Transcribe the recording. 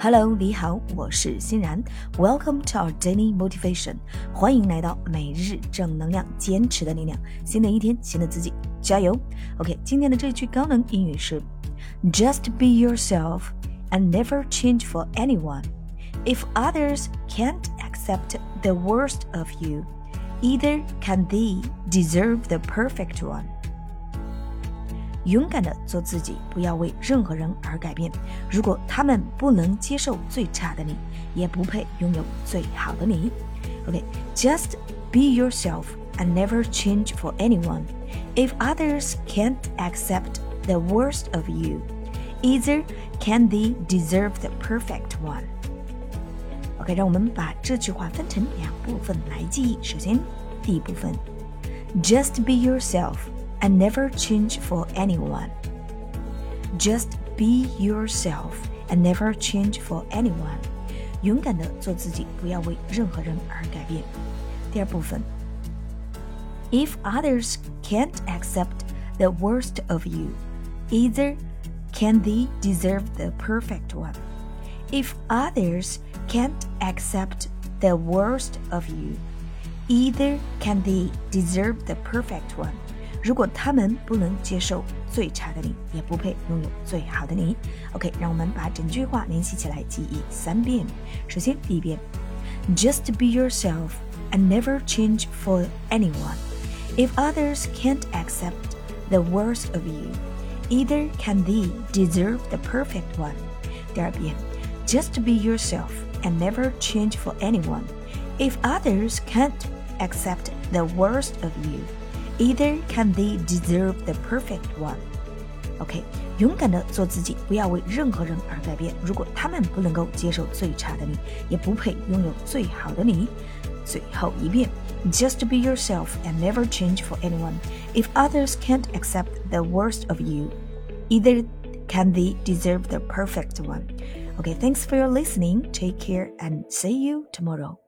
Hello，你好，我是欣然。Welcome to our daily motivation，欢迎来到每日正能量，坚持的力量。新的一天，新的自己，加油！OK，今天的这句高能英语是：Just be yourself and never change for anyone. If others can't accept the worst of you, either can they deserve the perfect one. 勇敢的做自己，不要为任何人而改变。如果他们不能接受最差的你，也不配拥有最好的你。OK，just be yourself and never change for anyone. If others can't accept the worst of you, either can they deserve the perfect one. OK，让我们把这句话分成两部分来记忆。首先，第一部分，just be yourself and never change for anyone. Just be yourself and never change for anyone. 勇敢的做自己，不要为任何人而改变。第二部分，If others can't accept the worst of you, either can they deserve the perfect one. If others can't accept the worst of you, either can they deserve the perfect one. 如果他们不能接受最差的你，也不配拥有最好的你。OK，让我们把整句话联系起来记忆三遍。首先，第一遍，Just be yourself and never change for anyone. If others can't accept the worst of you, either can they deserve the perfect one. 第二遍，Just be yourself and never change for anyone. If others can't accept the worst of you, Either can they deserve the perfect one. OK，勇敢的做自己，不要为任何人而改变。如果他们不能够接受最差的你，也不配拥有最好的你。最后一遍，Just be yourself and never change for anyone. If others can't accept the worst of you, either can they deserve the perfect one. Okay, thanks for your listening. Take care and see you tomorrow.